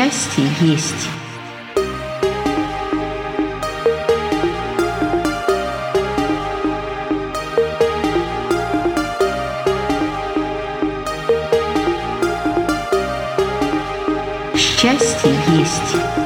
Счастье есть. Счастье есть.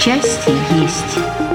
Счастье есть.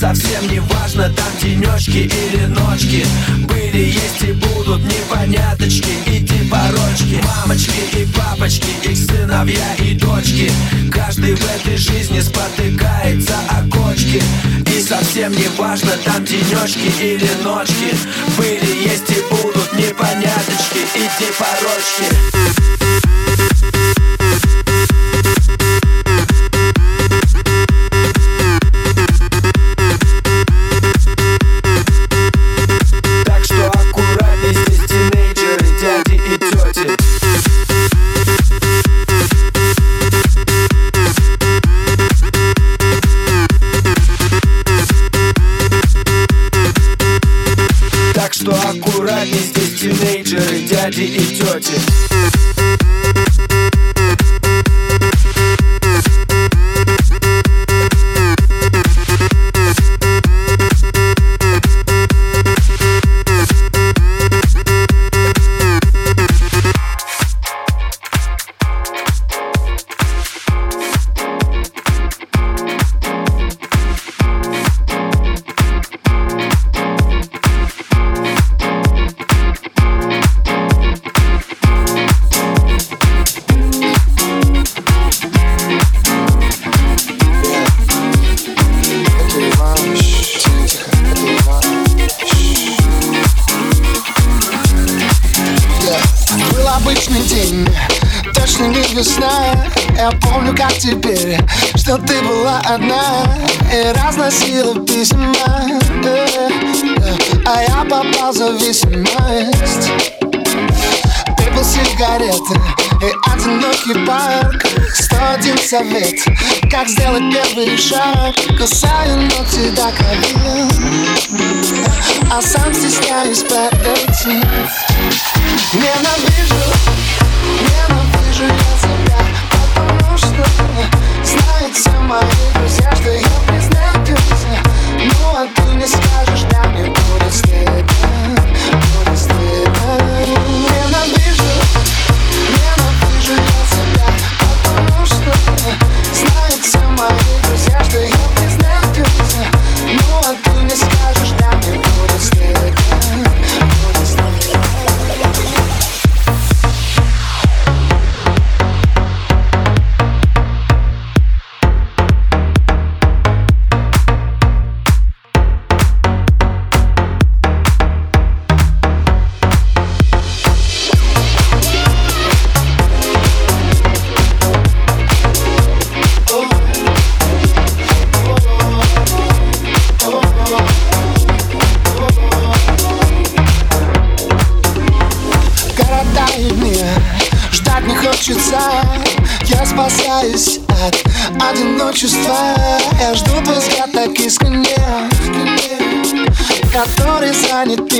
Совсем не важно, там денечки или ночки. Были, есть и будут непоняточки и порочки Мамочки и папочки, их сыновья и дочки. Каждый в этой жизни спотыкается о кочки. И совсем не важно, там денечки или ночки. Были, есть и будут непоняточки и порочки Стодим совет, как сделать первый шаг? Кусаю ногти до крови А сам стесняюсь подойти. Ненавижу, ненавижу я тебя, Потому что знают все мои друзья Что я признаюсь, ну а ты не скажешь Да, не будет стыдно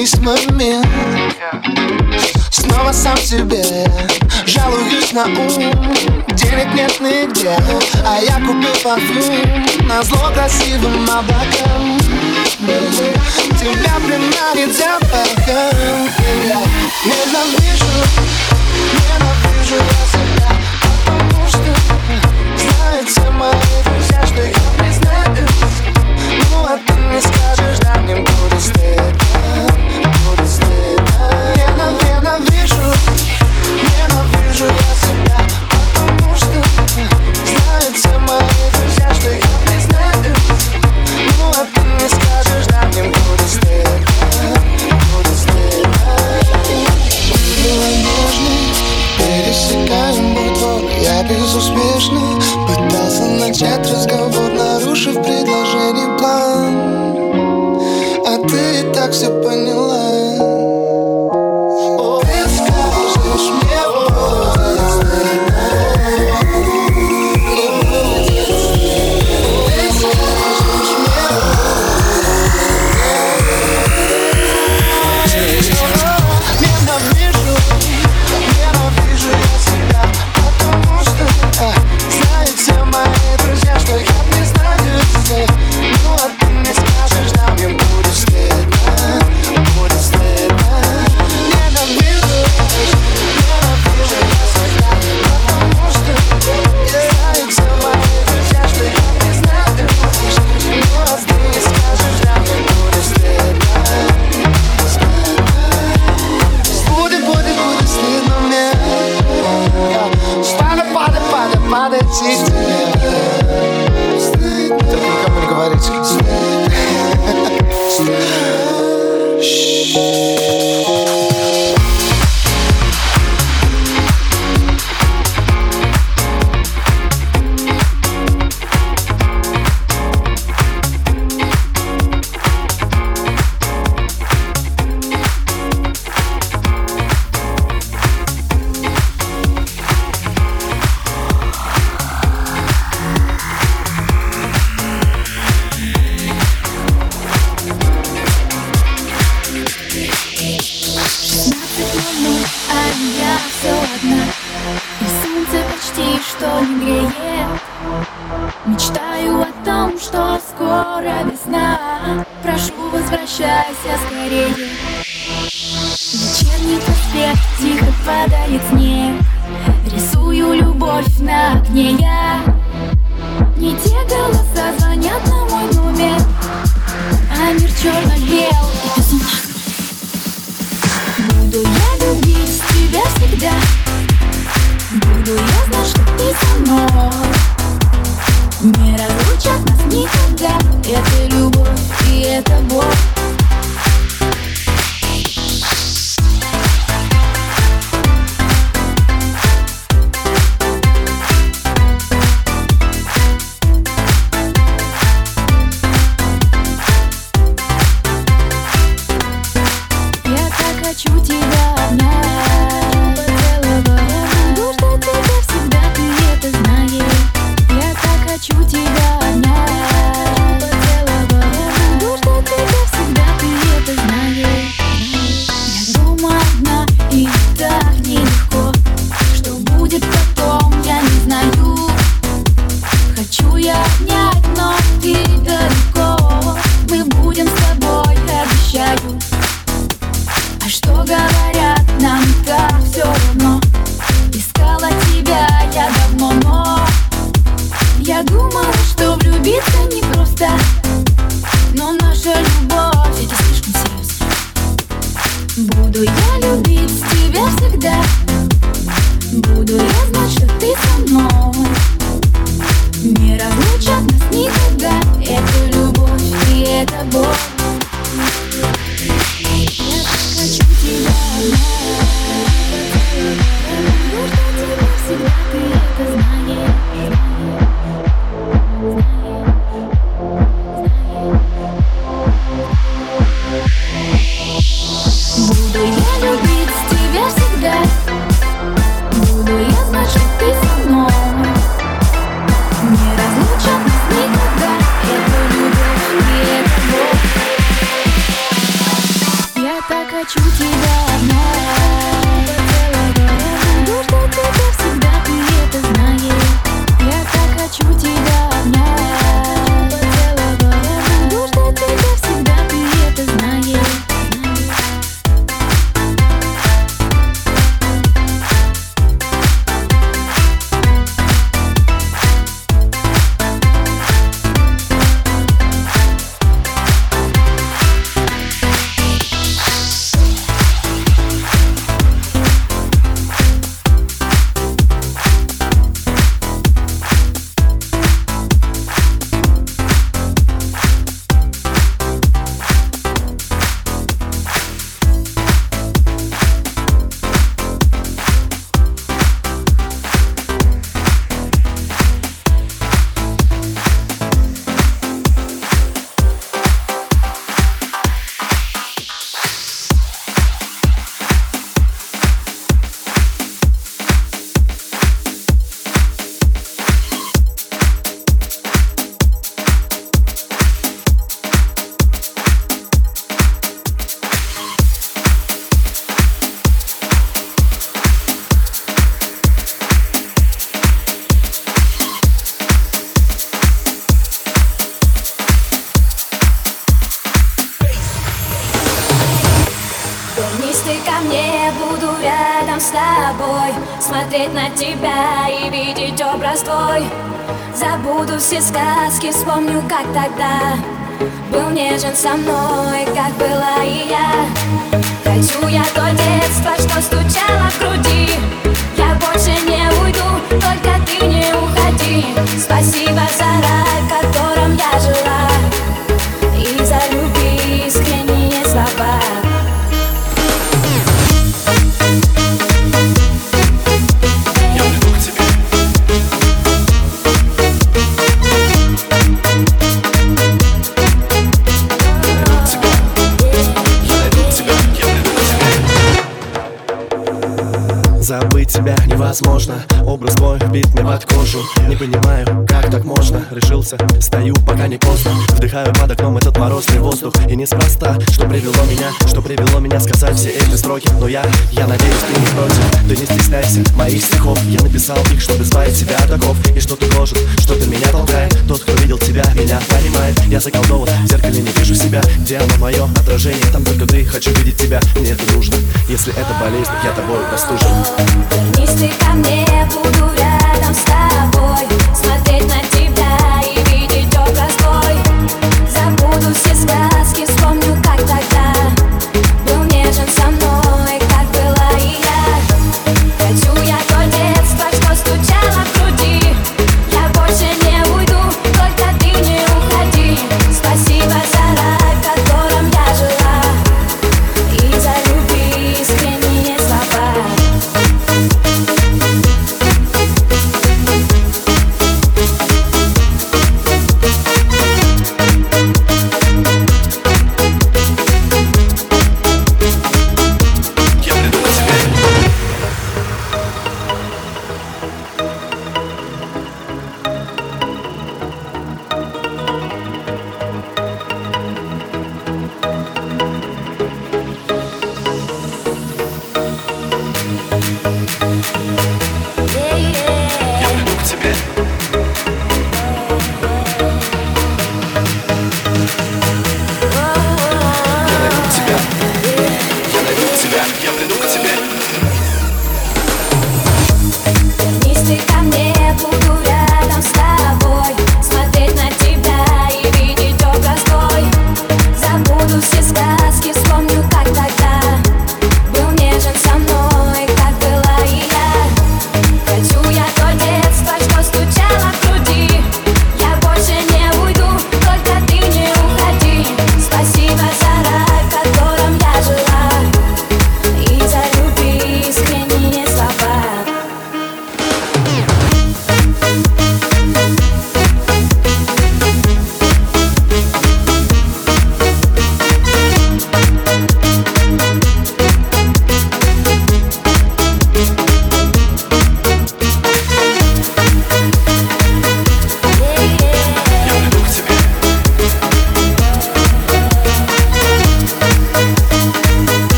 весь момент Снова сам себе Жалуюсь на ум. Денег нет нигде А я купил парфюм На зло красивым облакам Тебя приманит запахом Ненавижу Ненавижу я себя Потому что Знают все мои друзья Что я признаюсь. Ну а ты не скажешь Да мне будет стыдно смотреть на тебя и видеть образ твой. Забуду все сказки, вспомню, как тогда Был нежен со мной, как была и я. Хочу я то детство, что стучало в груди. Я больше не уйду, только ты не уходи. Спасибо за рай, в котором я жила Забыть тебя невозможно. Образ твой вбит мне под кожу. Не понимаю, как так можно. Решился, стою, пока не поздно. Вдыхаю под окном этот морозный воздух. И неспроста, что привело меня Что привело меня сказать все эти строки. Но я, я надеюсь, ты не против. Ты не стесняйся моих стихов. Я написал их, чтобы избавить себя от оков. И что ты должен, что-то меня толкает. Тот, кто видел тебя, меня понимает. Я заколдован, в зеркале не вижу себя. Где оно мое отражение, там только ты Хочу видеть тебя, мне это нужно. Если это болезнь, я тобой простужен Смотреть на тебя и видеть образ твой Забуду все сказки,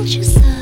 hold you so